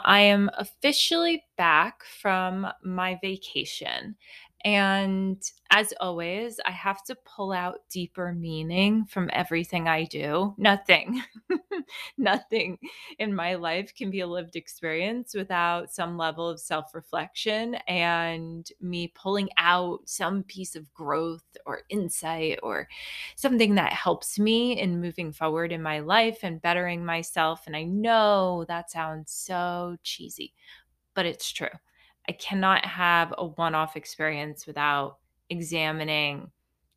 I am officially back from my vacation. And as always, I have to pull out deeper meaning from everything I do. Nothing, nothing in my life can be a lived experience without some level of self reflection and me pulling out some piece of growth or insight or something that helps me in moving forward in my life and bettering myself. And I know that sounds so cheesy, but it's true. I cannot have a one off experience without examining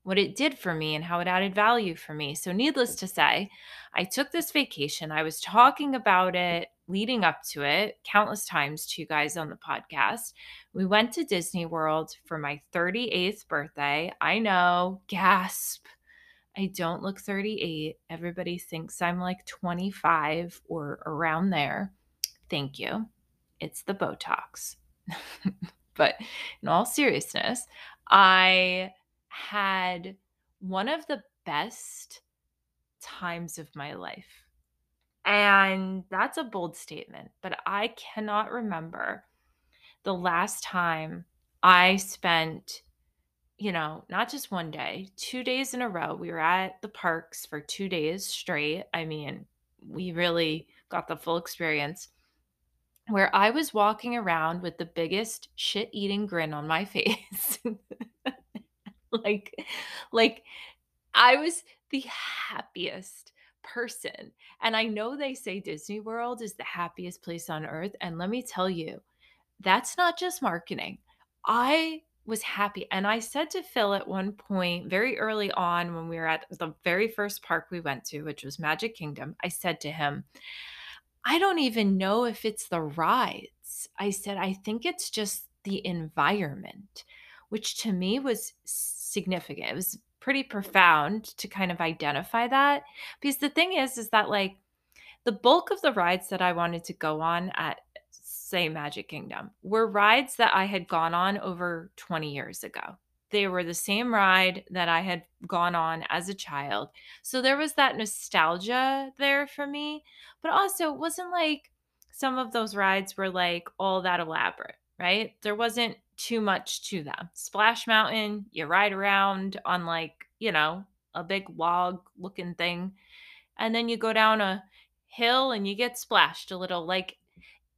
what it did for me and how it added value for me. So, needless to say, I took this vacation. I was talking about it leading up to it countless times to you guys on the podcast. We went to Disney World for my 38th birthday. I know, gasp. I don't look 38. Everybody thinks I'm like 25 or around there. Thank you. It's the Botox. but in all seriousness, I had one of the best times of my life. And that's a bold statement, but I cannot remember the last time I spent, you know, not just one day, two days in a row. We were at the parks for two days straight. I mean, we really got the full experience where I was walking around with the biggest shit eating grin on my face. like like I was the happiest person. And I know they say Disney World is the happiest place on earth and let me tell you, that's not just marketing. I was happy. And I said to Phil at one point, very early on, when we were at the very first park we went to, which was Magic Kingdom, I said to him, I don't even know if it's the rides. I said, I think it's just the environment, which to me was significant. It was pretty profound to kind of identify that. Because the thing is, is that like the bulk of the rides that I wanted to go on at, say, Magic Kingdom were rides that I had gone on over 20 years ago. They were the same ride that I had gone on as a child. So there was that nostalgia there for me. But also, it wasn't like some of those rides were like all that elaborate, right? There wasn't too much to them. Splash Mountain, you ride around on like, you know, a big log looking thing. And then you go down a hill and you get splashed a little. Like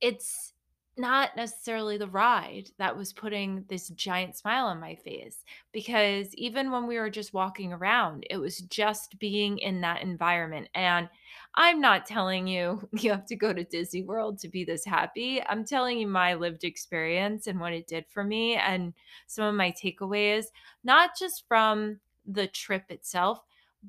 it's not necessarily the ride that was putting this giant smile on my face because even when we were just walking around, it was just being in that environment. And I'm not telling you you have to go to Disney World to be this happy. I'm telling you my lived experience and what it did for me and some of my takeaways, not just from the trip itself,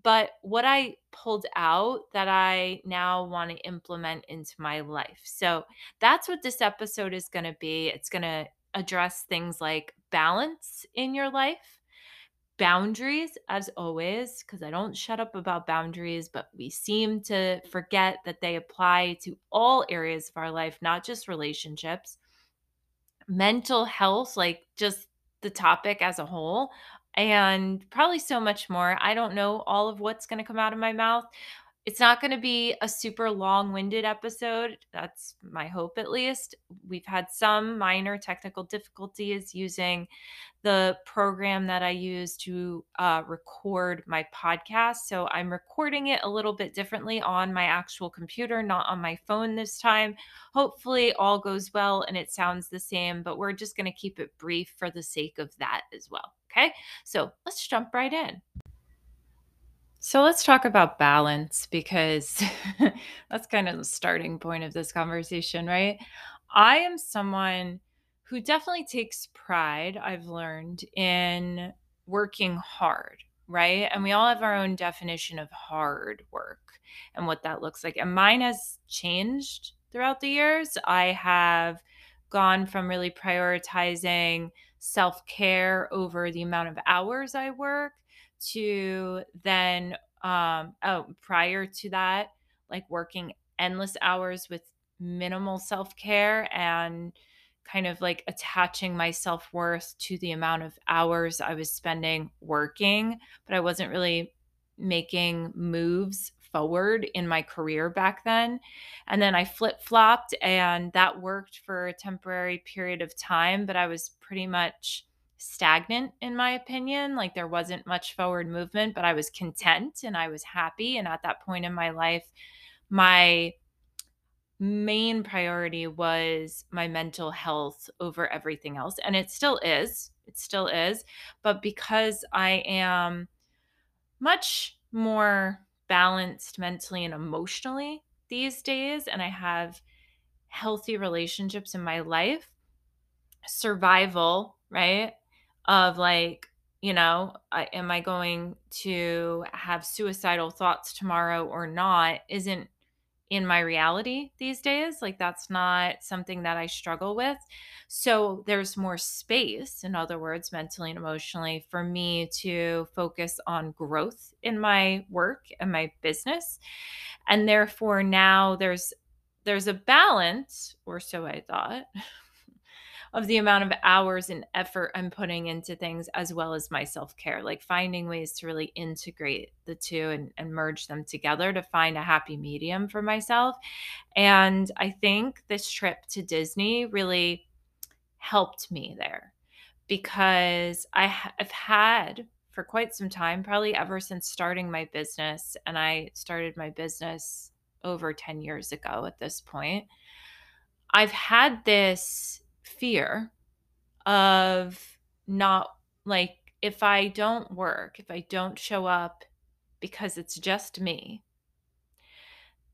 but what I pulled out that I now want to implement into my life. So that's what this episode is going to be. It's going to address things like balance in your life, boundaries, as always, because I don't shut up about boundaries, but we seem to forget that they apply to all areas of our life, not just relationships, mental health, like just the topic as a whole and probably so much more. I don't know all of what's going to come out of my mouth. It's not going to be a super long winded episode. That's my hope, at least. We've had some minor technical difficulties using the program that I use to uh, record my podcast. So I'm recording it a little bit differently on my actual computer, not on my phone this time. Hopefully, all goes well and it sounds the same, but we're just going to keep it brief for the sake of that as well. Okay, so let's jump right in. So let's talk about balance because that's kind of the starting point of this conversation, right? I am someone who definitely takes pride, I've learned, in working hard, right? And we all have our own definition of hard work and what that looks like. And mine has changed throughout the years. I have gone from really prioritizing self care over the amount of hours I work to then, um, oh, prior to that, like working endless hours with minimal self care and kind of like attaching my self-worth to the amount of hours I was spending working, but I wasn't really making moves forward in my career back then. And then I flip-flopped and that worked for a temporary period of time, but I was pretty much stagnant in my opinion. Like there wasn't much forward movement, but I was content and I was happy and at that point in my life my main priority was my mental health over everything else. And it still is. It still is. But because I am much more balanced mentally and emotionally these days, and I have healthy relationships in my life, survival, right? Of like, you know, I, am I going to have suicidal thoughts tomorrow or not isn't in my reality these days. Like that's not something that I struggle with. So there's more space, in other words, mentally and emotionally, for me to focus on growth in my work and my business. And therefore now there's there's a balance, or so I thought, of the amount of hours and effort I'm putting into things as well as my self care, like finding ways to really integrate the two and, and, merge them together to find a happy medium for myself. And I think this trip to Disney really helped me there because I have had for quite some time, probably ever since starting my business, and I started my business over 10 years ago at this point. I've had this fear of not like if I don't work, if I don't show up because it's just me,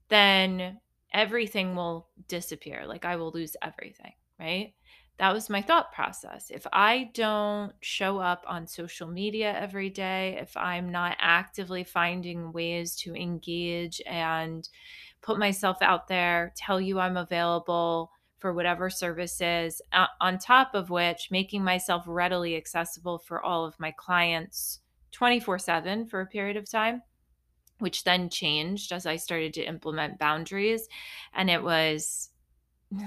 then everything will disappear. Like I will lose everything, right? That was my thought process. If I don't show up on social media every day, if I'm not actively finding ways to engage and put myself out there, tell you I'm available, for whatever services, uh, on top of which, making myself readily accessible for all of my clients 24 7 for a period of time, which then changed as I started to implement boundaries. And it was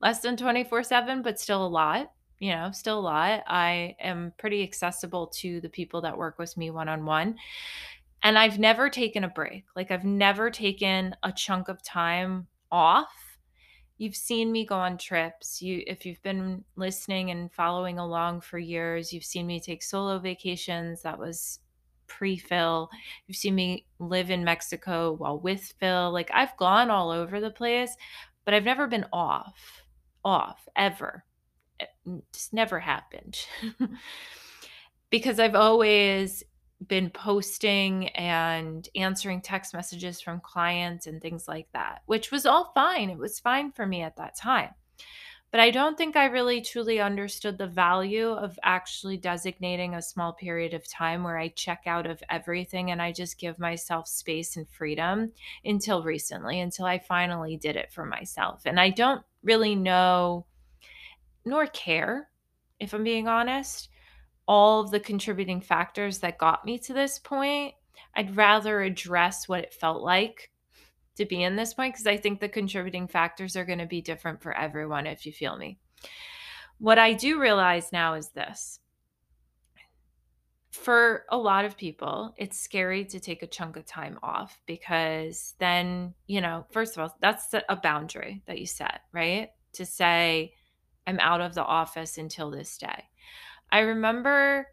less than 24 7, but still a lot. You know, still a lot. I am pretty accessible to the people that work with me one on one. And I've never taken a break. Like, I've never taken a chunk of time off you've seen me go on trips. You if you've been listening and following along for years, you've seen me take solo vacations. That was pre-Phil. You've seen me live in Mexico while with Phil. Like I've gone all over the place, but I've never been off. Off ever. It just never happened. because I've always been posting and answering text messages from clients and things like that, which was all fine. It was fine for me at that time. But I don't think I really truly understood the value of actually designating a small period of time where I check out of everything and I just give myself space and freedom until recently, until I finally did it for myself. And I don't really know nor care, if I'm being honest, all of the contributing factors that got me to this point. I'd rather address what it felt like to be in this point because I think the contributing factors are going to be different for everyone, if you feel me. What I do realize now is this for a lot of people, it's scary to take a chunk of time off because then, you know, first of all, that's a boundary that you set, right? To say, I'm out of the office until this day. I remember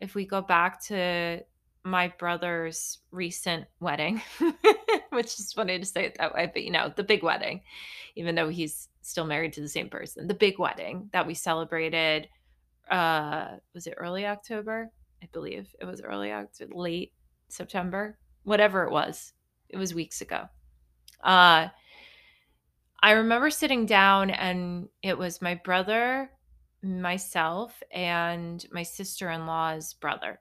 if we go back to my brother's recent wedding, which is funny to say it that way, but you know, the big wedding, even though he's still married to the same person, the big wedding that we celebrated, uh, was it early October? I believe it was early October, late September, whatever it was. It was weeks ago. Uh, I remember sitting down and it was my brother, myself and my sister-in-law's brother.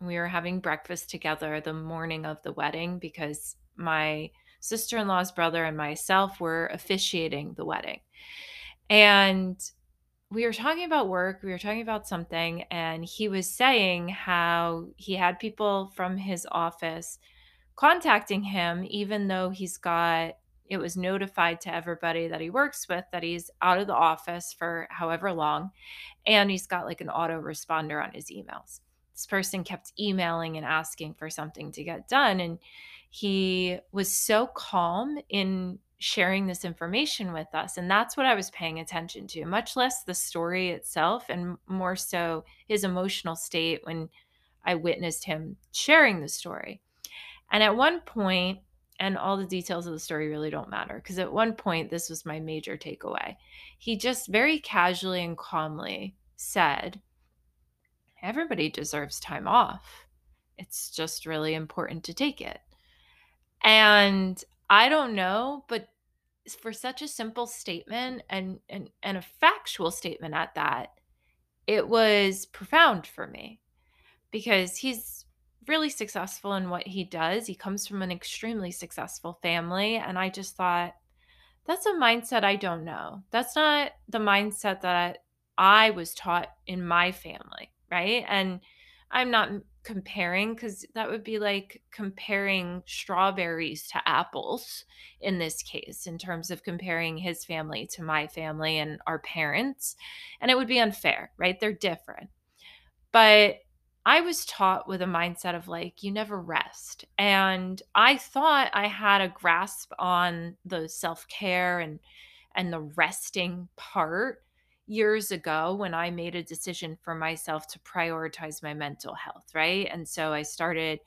We were having breakfast together the morning of the wedding because my sister-in-law's brother and myself were officiating the wedding. And we were talking about work, we were talking about something and he was saying how he had people from his office contacting him even though he's got it was notified to everybody that he works with that he's out of the office for however long and he's got like an autoresponder on his emails. This person kept emailing and asking for something to get done and he was so calm in sharing this information with us and that's what I was paying attention to, much less the story itself and more so his emotional state when I witnessed him sharing the story. And at one point, and all the details of the story really don't matter because at one point, this was my major takeaway. He just very casually and calmly said, Everybody deserves time off. It's just really important to take it. And I don't know, but for such a simple statement and and and a factual statement at that, it was profound for me because he's really successful in what he does. He comes from an extremely successful family. And I just thought, that's a mindset I don't know. That's not the mindset that I was taught in my family. Right. And I'm not comparing because that would be like comparing strawberries to apples in this case, in terms of comparing his family to my family and our parents. And it would be unfair, right? They're different. But I was taught with a mindset of like, you never rest. And I thought I had a grasp on the self care and, and the resting part years ago when I made a decision for myself to prioritize my mental health. Right. And so I started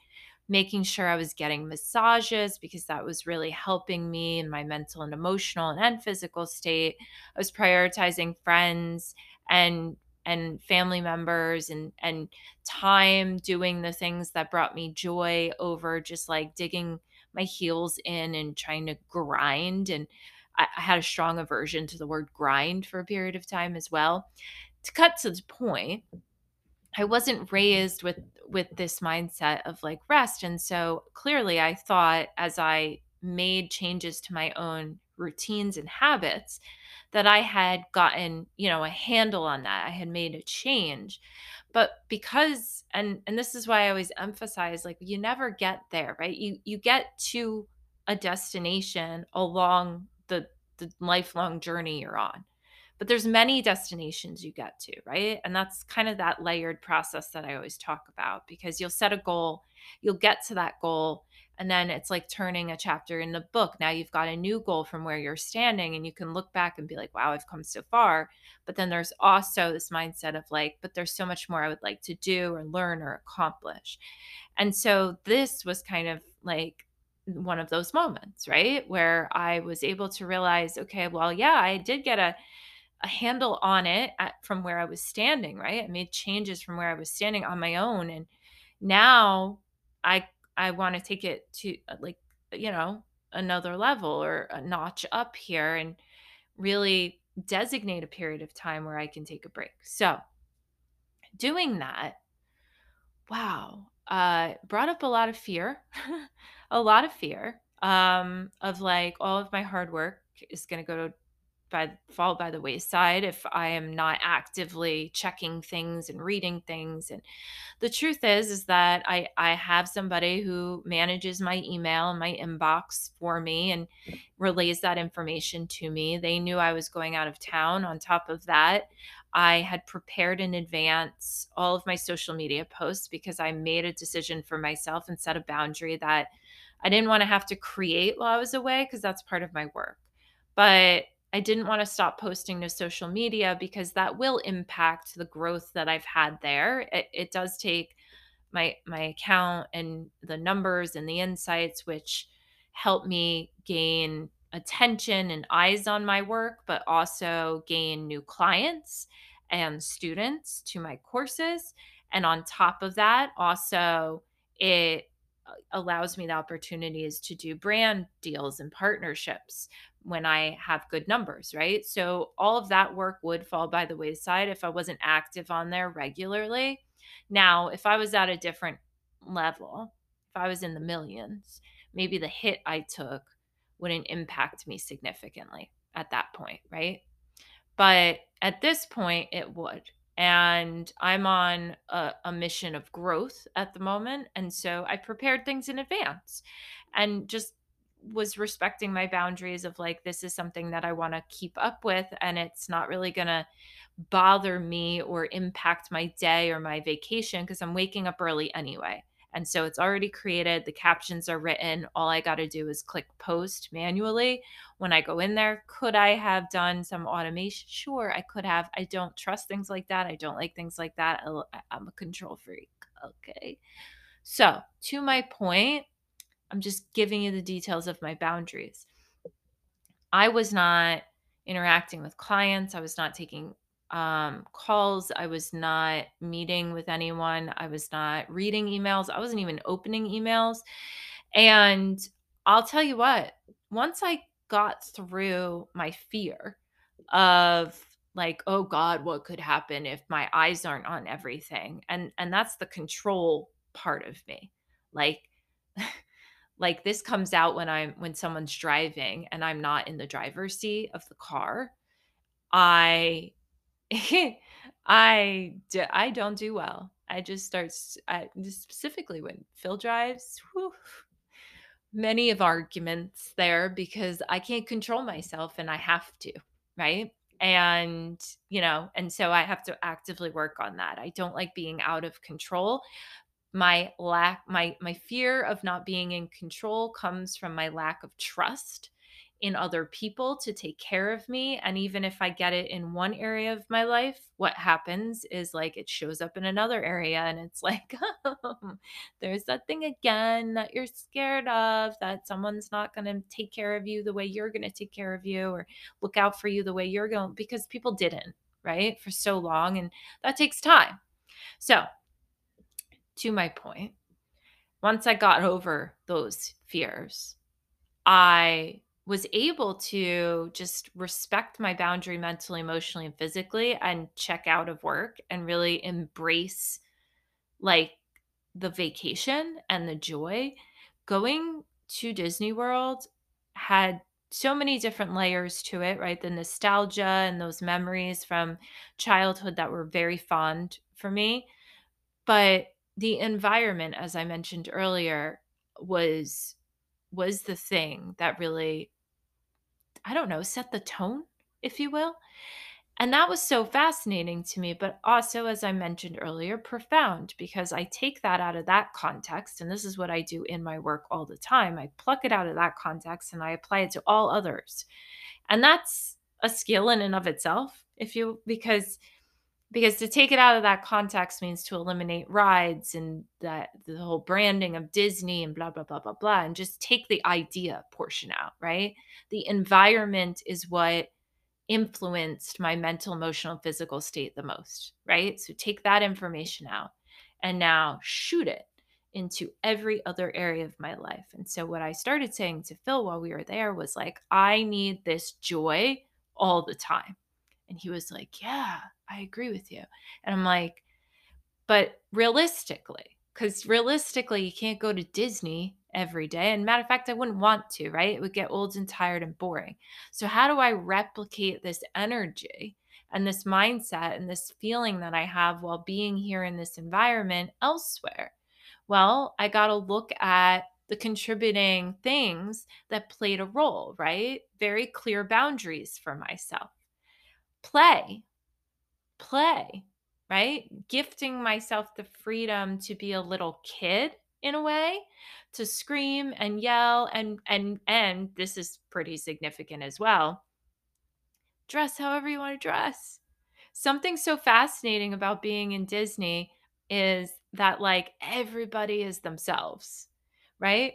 making sure I was getting massages because that was really helping me in my mental and emotional and physical state. I was prioritizing friends and and family members and and time doing the things that brought me joy over just like digging my heels in and trying to grind and I, I had a strong aversion to the word grind for a period of time as well. To cut to the point I wasn't raised with with this mindset of like rest and so clearly I thought as I made changes to my own routines and habits that I had gotten, you know, a handle on that. I had made a change. But because and and this is why I always emphasize like you never get there, right? You you get to a destination along the the lifelong journey you're on but there's many destinations you get to right and that's kind of that layered process that i always talk about because you'll set a goal you'll get to that goal and then it's like turning a chapter in the book. Now you've got a new goal from where you're standing and you can look back and be like wow i've come so far. But then there's also this mindset of like but there's so much more i would like to do or learn or accomplish. And so this was kind of like one of those moments right? Where i was able to realize okay well yeah i did get a a handle on it at, from where I was standing, right? I made changes from where I was standing on my own and now I I want to take it to uh, like you know, another level or a notch up here and really designate a period of time where I can take a break. So, doing that, wow, uh brought up a lot of fear. a lot of fear um of like all of my hard work is going to go to by fall by the wayside if I am not actively checking things and reading things. And the truth is, is that I I have somebody who manages my email and my inbox for me and relays that information to me. They knew I was going out of town. On top of that, I had prepared in advance all of my social media posts because I made a decision for myself and set a boundary that I didn't want to have to create while I was away because that's part of my work. But I didn't want to stop posting to social media because that will impact the growth that I've had there. It, it does take my my account and the numbers and the insights which help me gain attention and eyes on my work but also gain new clients and students to my courses and on top of that also it uh, allows me the opportunities to do brand deals and partnerships when I have good numbers, right? So all of that work would fall by the wayside if I wasn't active on there regularly. Now, if I was at a different level, if I was in the millions, maybe the hit I took wouldn't impact me significantly at that point, right? But at this point, it would. And I'm on a, a mission of growth at the moment. And so I prepared things in advance and just was respecting my boundaries of like this is something that I want to keep up with and it's not really going to bother me or impact my day or my vacation because I'm waking up early anyway. And so it's already created, the captions are written. All I got to do is click post manually. When I go in there, could I have done some automation? Sure, I could have. I don't trust things like that. I don't like things like that. I'm a control freak. Okay. So, to my point, I'm just giving you the details of my boundaries. I was not interacting with clients. I was not taking um, calls. I was not meeting with anyone. I was not reading emails. I wasn't even opening emails. And I'll tell you what, once I got through my fear of like oh god what could happen if my eyes aren't on everything and and that's the control part of me like like this comes out when i'm when someone's driving and i'm not in the driver's seat of the car i i do, i don't do well. I just start I, specifically when phil drives whew, many of arguments there because i can't control myself and i have to right? And you know and so i have to actively work on that. I don't like being out of control my lack my my fear of not being in control comes from my lack of trust in other people to take care of me and even if i get it in one area of my life what happens is like it shows up in another area and it's like oh, there's that thing again that you're scared of that someone's not going to take care of you the way you're going to take care of you or look out for you the way you're going because people didn't right for so long and that takes time. So to my point, once I got over those fears, I was able to just respect my boundary mentally, emotionally, and physically and check out of work and really embrace like the vacation and the joy. Going to Disney World had so many different layers to it, right? The nostalgia and those memories from childhood that were very fond for me. But the environment as i mentioned earlier was was the thing that really i don't know set the tone if you will. And that was so fascinating to me but also as i mentioned earlier profound because i take that out of that context and this is what i do in my work all the time. I pluck it out of that context and i apply it to all others. And that's a skill in and of itself if you because because to take it out of that context means to eliminate rides and that the whole branding of Disney and blah blah blah blah blah and just take the idea portion out, right? The environment is what influenced my mental, emotional, physical state the most, right? So take that information out and now shoot it into every other area of my life. And so what I started saying to Phil while we were there was like I need this joy all the time. And he was like, "Yeah, I agree with you. And I'm like, but realistically, because realistically, you can't go to Disney every day. And matter of fact, I wouldn't want to, right? It would get old and tired and boring. So, how do I replicate this energy and this mindset and this feeling that I have while being here in this environment elsewhere? Well, I got to look at the contributing things that played a role, right? Very clear boundaries for myself. Play play, right? Gifting myself the freedom to be a little kid in a way, to scream and yell and and and this is pretty significant as well. Dress however you want to dress. Something so fascinating about being in Disney is that like everybody is themselves, right?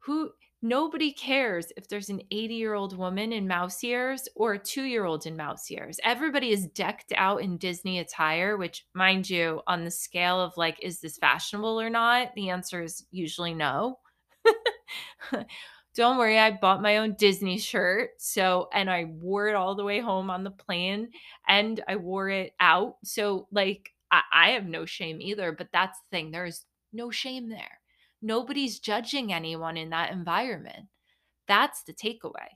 Who Nobody cares if there's an 80 year old woman in mouse ears or a two year old in mouse ears. Everybody is decked out in Disney attire, which, mind you, on the scale of like, is this fashionable or not? The answer is usually no. Don't worry, I bought my own Disney shirt. So, and I wore it all the way home on the plane and I wore it out. So, like, I, I have no shame either. But that's the thing, there's no shame there Nobody's judging anyone in that environment. That's the takeaway.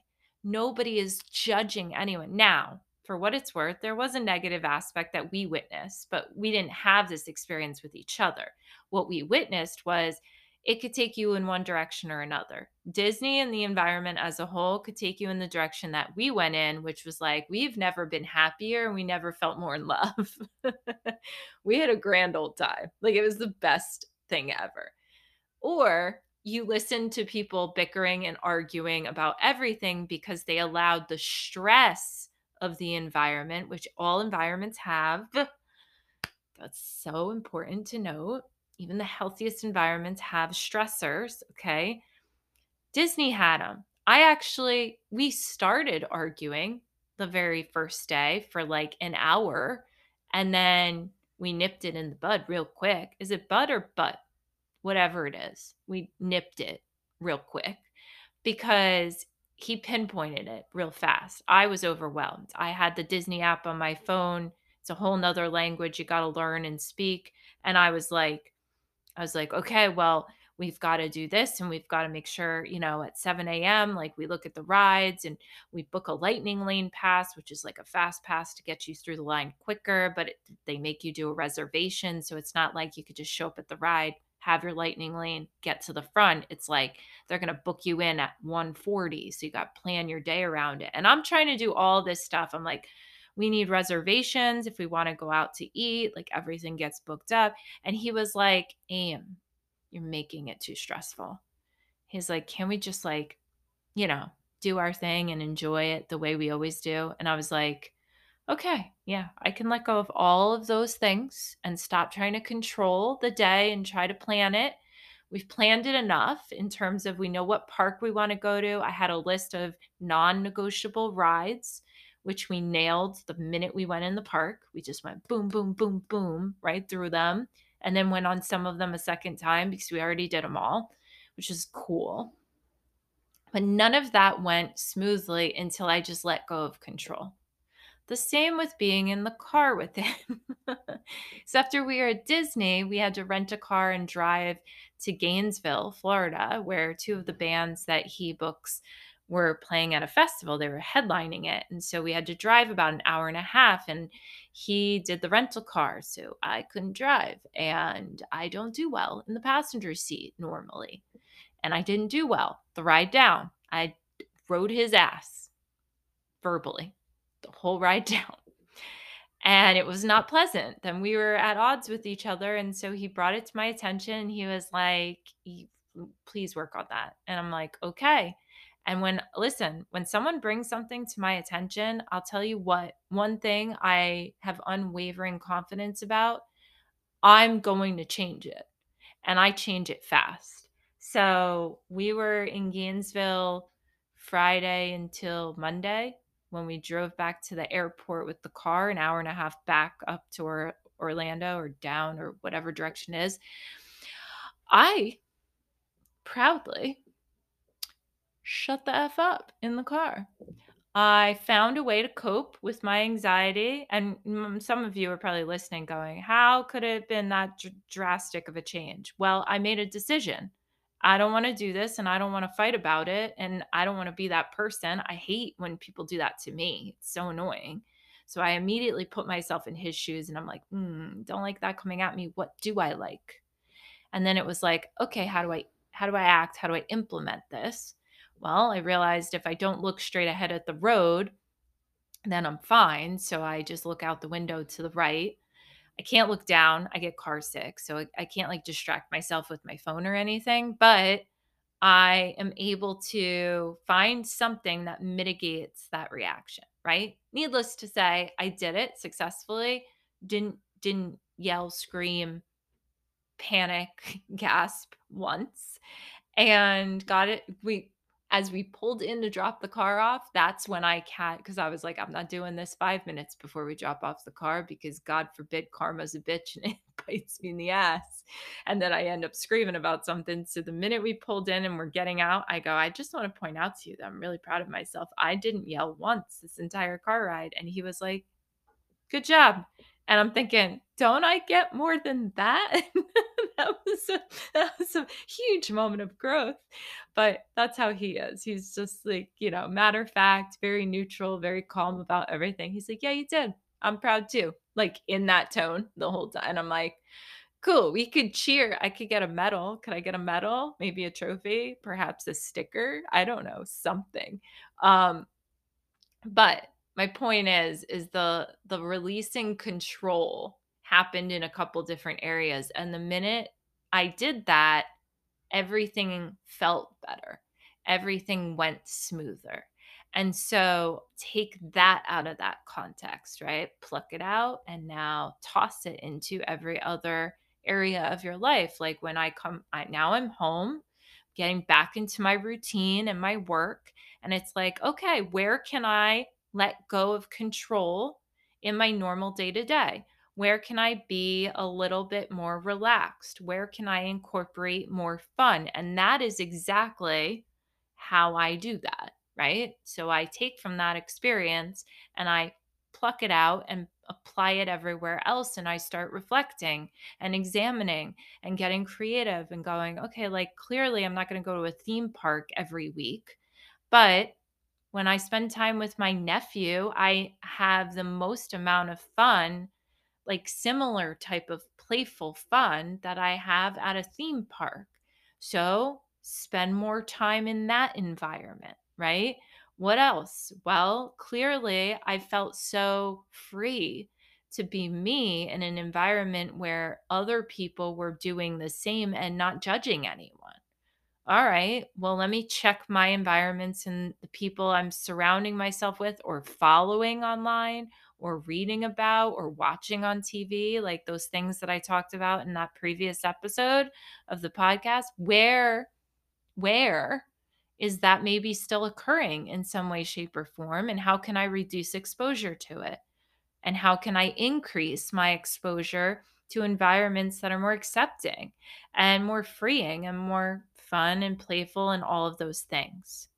Nobody is judging anyone. Now, for what it's worth, there was a negative aspect that we witnessed, but we didn't have this experience with each other. What we witnessed was it could take you in one direction or another. Disney and the environment as a whole could take you in the direction that we went in, which was like, we've never been happier and we never felt more in love. we had a grand old time. Like it was the best thing ever. Or you listen to people bickering and arguing about everything because they allowed the stress of the environment, which all environments have. That's so important to note even the healthiest environments have stressors, okay? Disney had them. I actually, we started arguing the very first day for like an hour and then we nipped it in the bud real quick. Is it bud or butt? Whatever it is, we nipped it real quick because he pinpointed it real fast. I was overwhelmed. I had the Disney app on my phone. It's a whole nother language you got to learn and speak. And I was like, I was like, okay, well, we've got to do this and we've got to make sure, you know, at 7 a.m., like we look at the rides and we book a lightning lane pass, which is like a fast pass to get you through the line quicker, but it, they make you do a reservation. So it's not like you could just show up at the ride, have your lightning lane, get to the front. It's like they're going to book you in at 140. So you got plan your day around it. And I'm trying to do all this stuff. I'm like, we need reservations if we want to go out to eat. Like everything gets booked up. And he was like, Aim, you're making it too stressful. He's like, Can we just like, you know, do our thing and enjoy it the way we always do? And I was like, Okay, yeah, I can let go of all of those things and stop trying to control the day and try to plan it. We've planned it enough in terms of we know what park we want to go to. I had a list of non negotiable rides which we nailed the minute we went in the park. We just went boom, boom, boom, boom, right through them. And then went on some of them a second time because we already did them all, which is cool. But none of that went smoothly until I just let go of control. The same with being in the car with him. so after we were at Disney, we had to rent a car and drive to Gainesville, Florida, where two of the bands that he books were playing at a festival. They were headlining it. And so we had to drive about an hour and a half. And he did the rental car. So I couldn't drive. And I don't do well in the passenger seat normally. And I didn't do well the ride down. I rode his ass verbally the whole ride down. And it was not pleasant. Then we were at odds with each other. And so he brought it to my attention. He was like, please work on that. And I'm like, okay. And when, listen, when someone brings something to my attention, I'll tell you what, one thing I have unwavering confidence about, I'm going to change it. And I change it fast. So we were in Gainesville Friday until Monday when we drove back to the airport with the car, an hour and a half back up to Orlando or down or whatever direction is. I proudly shut the F up in the car. I found a way to cope with my anxiety. And some of you are probably listening, going, How could it have been that dr- drastic of a change? Well, I made a decision. I don't want to do this and I don't want to fight about it. And I don't want to be that person. I hate when people do that to me. It's so annoying. So I immediately put myself in his shoes and I'm like, mm, don't like that coming at me. What do I like? And then it was like, okay, how do I how do I act? How do I implement this? Well, I realized if I don't look straight ahead at the road, then I'm fine. So I just look out the window to the right. I can't look down. I get car sick. So I, I can't like distract myself with my phone or anything, but I am able to find something that mitigates that reaction, right? Needless to say, I did it successfully. Didn't didn't yell, scream, panic, gasp once and got it we as we pulled in to drop the car off, that's when I can't because I was like, I'm not doing this five minutes before we drop off the car because God forbid karma's a bitch and it bites me in the ass. And then I end up screaming about something. So the minute we pulled in and we're getting out, I go, I just want to point out to you that I'm really proud of myself. I didn't yell once this entire car ride. And he was like, Good job. And I'm thinking, don't I get more than that? that was a that was a huge moment of growth. But that's how he is. He's just like, you know, matter of fact, very neutral, very calm about everything. He's like, Yeah, you did. I'm proud too. Like in that tone the whole time. And I'm like, cool. We could cheer. I could get a medal. Could I get a medal? Maybe a trophy, perhaps a sticker. I don't know, something. Um, but my point is, is the the releasing control happened in a couple different areas. And the minute I did that, everything felt better. Everything went smoother. And so take that out of that context, right? Pluck it out and now toss it into every other area of your life. Like when I come, I, now I'm home, getting back into my routine and my work. And it's like, okay, where can I let go of control in my normal day to day? Where can I be a little bit more relaxed? Where can I incorporate more fun? And that is exactly how I do that, right? So I take from that experience and I pluck it out and apply it everywhere else. And I start reflecting and examining and getting creative and going, okay, like clearly I'm not going to go to a theme park every week, but when I spend time with my nephew, I have the most amount of fun, like similar type of playful fun that I have at a theme park. So spend more time in that environment, right? What else? Well, clearly, I felt so free to be me in an environment where other people were doing the same and not judging anyone. All right, well, let me check my environments and the people I'm surrounding myself with or following online or reading about or watching on TV, like those things that I talked about in that previous episode of the podcast. Where, where is that maybe still occurring in some way, shape, or form? And how can I reduce exposure to it? And how can I increase my exposure to environments that are more accepting and more freeing and more fun and playful and all of those things?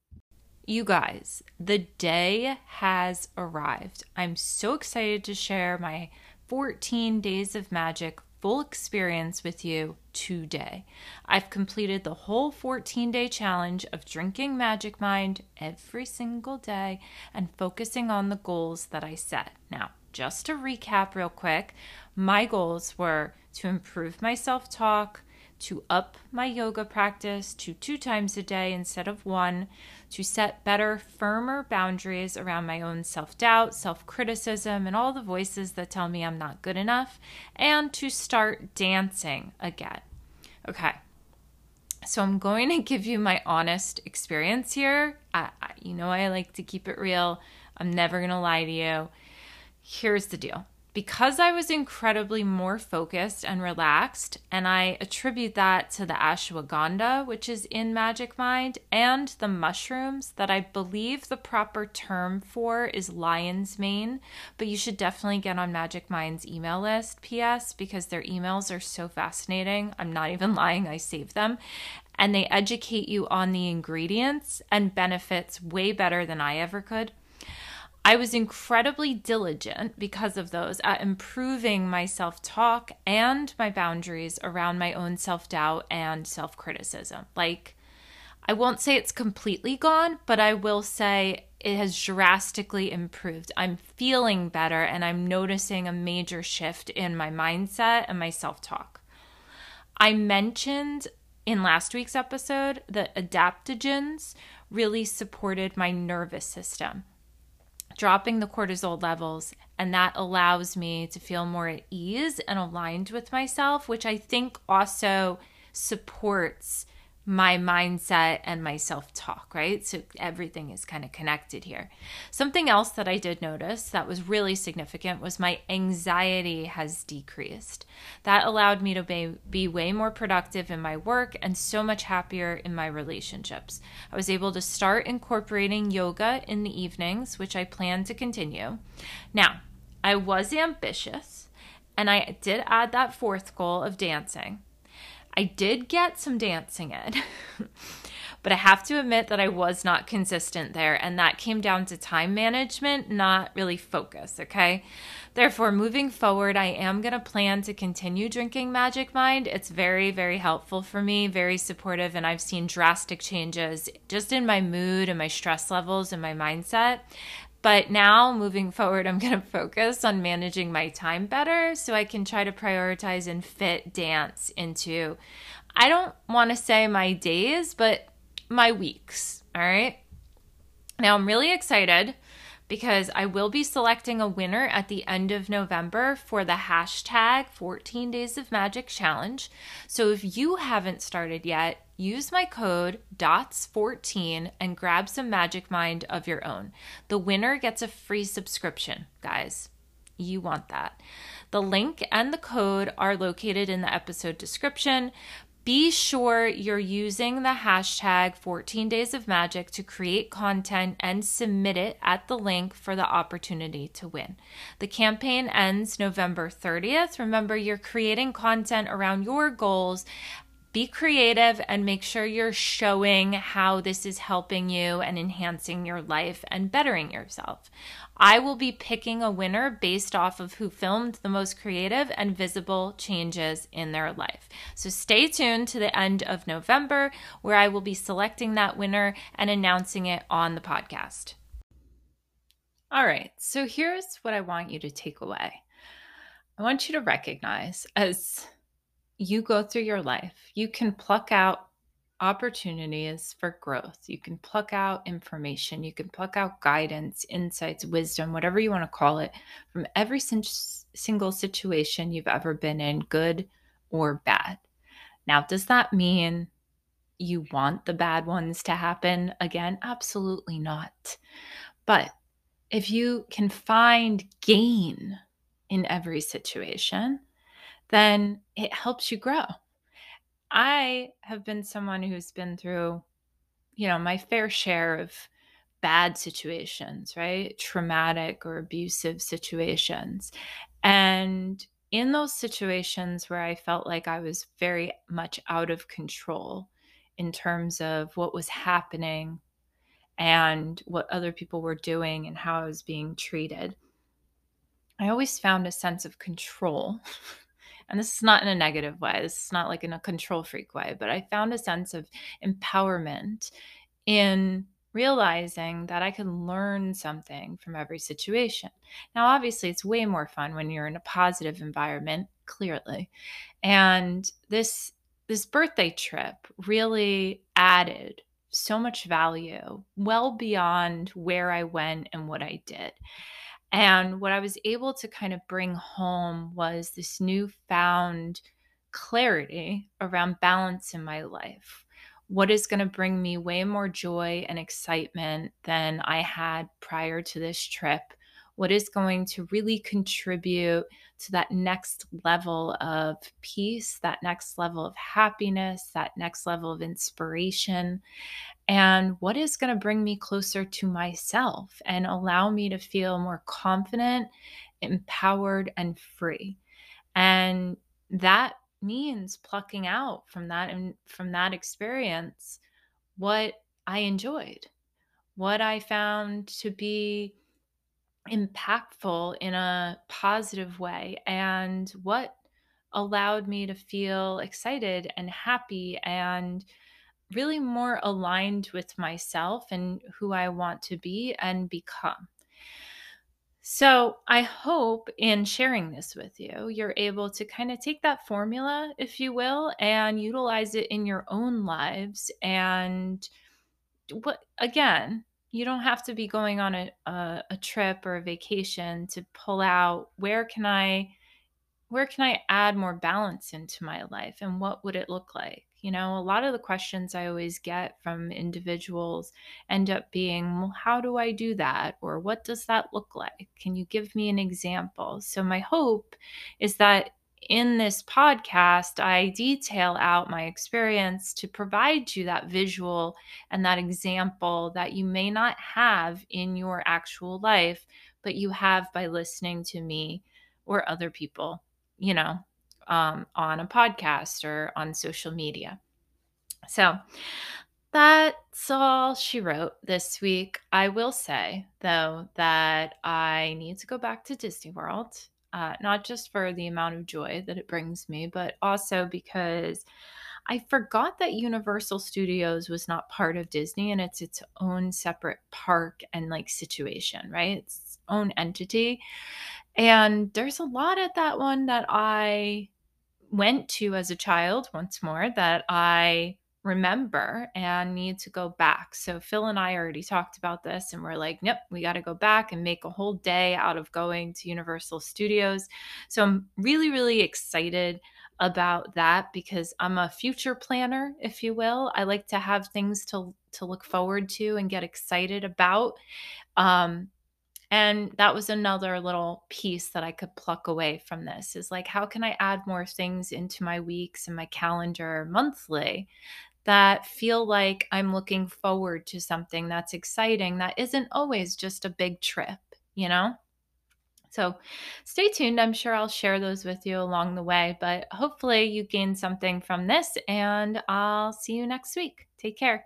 You guys, the day has arrived. I'm so excited to share my 14 days of magic full experience with you today. I've completed the whole 14 day challenge of drinking Magic Mind every single day and focusing on the goals that I set. Now, just to recap real quick, my goals were to improve my self talk, to up my yoga practice to two times a day instead of one, to set better, firmer boundaries around my own self doubt, self criticism, and all the voices that tell me I'm not good enough, and to start dancing again. Okay. So I'm going to give you my honest experience here. I, I, you know, I like to keep it real. I'm never going to lie to you. Here's the deal because I was incredibly more focused and relaxed, and I attribute that to the ashwagandha, which is in Magic Mind, and the mushrooms that I believe the proper term for is lion's mane. But you should definitely get on Magic Mind's email list, PS, because their emails are so fascinating. I'm not even lying, I save them. And they educate you on the ingredients and benefits way better than I ever could. I was incredibly diligent because of those at improving my self talk and my boundaries around my own self doubt and self criticism. Like, I won't say it's completely gone, but I will say it has drastically improved. I'm feeling better and I'm noticing a major shift in my mindset and my self talk. I mentioned in last week's episode that adaptogens really supported my nervous system dropping the cortisol levels, and that allows me to feel more at ease and aligned with myself, which I think also supports my mindset and my self talk, right? So everything is kind of connected here. Something else that I did notice that was really significant was my anxiety has decreased. That allowed me to be, be way more productive in my work and so much happier in my relationships. I was able to start incorporating yoga in the evenings, which I plan to continue. Now, I was ambitious and I did add that fourth goal of dancing. I did get some dancing in, but I have to admit that I was not consistent there, and that came down to time management, not really focus, okay? Therefore, moving forward, I am going to plan to continue drinking Magic Mind. It's very, very helpful for me, very supportive, and I've seen drastic changes just in my mood and my stress levels and my mindset. But now moving forward, I'm going to focus on managing my time better so I can try to prioritize and fit dance into, I don't want to say my days, but my weeks. All right. Now I'm really excited because I will be selecting a winner at the end of November for the hashtag 14 Days of Magic Challenge. So if you haven't started yet, use my code DOTS14 and grab some Magic Mind of your own. The winner gets a free subscription, guys. You want that. The link and the code are located in the episode description. Be sure you're using the hashtag 14 Days of Magic to create content and submit it at the link for the opportunity to win. The campaign ends November 30th. Remember, you're creating content around your goals be creative and make sure you're showing how this is helping you and enhancing your life and bettering yourself. I will be picking a winner based off of who filmed the most creative and visible changes in their life. So stay tuned to the end of November where I will be selecting that winner and announcing it on the podcast. All right, so here's what I want you to take away. I want you to recognize as you go through your life, you can pluck out opportunities for growth. You can pluck out information. You can pluck out guidance, insights, wisdom, whatever you want to call it, from every sin- single situation you've ever been in, good or bad. Now, does that mean you want the bad ones to happen again? Absolutely not. But if you can find gain in every situation, then it helps you grow. I have been someone who's been through, you know, my fair share of bad situations, right? Traumatic or abusive situations. And in those situations where I felt like I was very much out of control in terms of what was happening and what other people were doing and how I was being treated, I always found a sense of control and this is not in a negative way this is not like in a control freak way but i found a sense of empowerment in realizing that i can learn something from every situation. Now obviously it's way more fun when you're in a positive environment clearly and this this birthday trip really added so much value well beyond where i went and what i did and what I was able to kind of bring home was this newfound clarity around balance in my life. What is going to bring me way more joy and excitement than I had prior to this trip? What is going to really contribute to that next level of peace, that next level of happiness, that next level of inspiration? and what is going to bring me closer to myself and allow me to feel more confident, empowered, and free. And that means plucking out from that and from that experience what I enjoyed, what I found to be impactful in a positive way, and what allowed me to feel excited and happy and really more aligned with myself and who I want to be and become. So, I hope in sharing this with you, you're able to kind of take that formula, if you will, and utilize it in your own lives. And what, again, you don't have to be going on a, a, a trip or a vacation to pull out where can I where can I add more balance into my life and what would it look like? You know, a lot of the questions I always get from individuals end up being, well, how do I do that? Or what does that look like? Can you give me an example? So, my hope is that in this podcast, I detail out my experience to provide you that visual and that example that you may not have in your actual life, but you have by listening to me or other people you know, um, on a podcast or on social media. So that's all she wrote this week. I will say, though, that I need to go back to Disney World, uh, not just for the amount of joy that it brings me, but also because I forgot that Universal Studios was not part of Disney and it's its own separate park and like situation, right? It's its own entity. And there's a lot at that one that I went to as a child once more that I remember and need to go back. So Phil and I already talked about this and we're like, nope, we got to go back and make a whole day out of going to Universal Studios." So I'm really really excited about that because I'm a future planner, if you will. I like to have things to to look forward to and get excited about. Um and that was another little piece that I could pluck away from this is like, how can I add more things into my weeks and my calendar monthly that feel like I'm looking forward to something that's exciting that isn't always just a big trip, you know? So stay tuned. I'm sure I'll share those with you along the way, but hopefully you gain something from this, and I'll see you next week. Take care.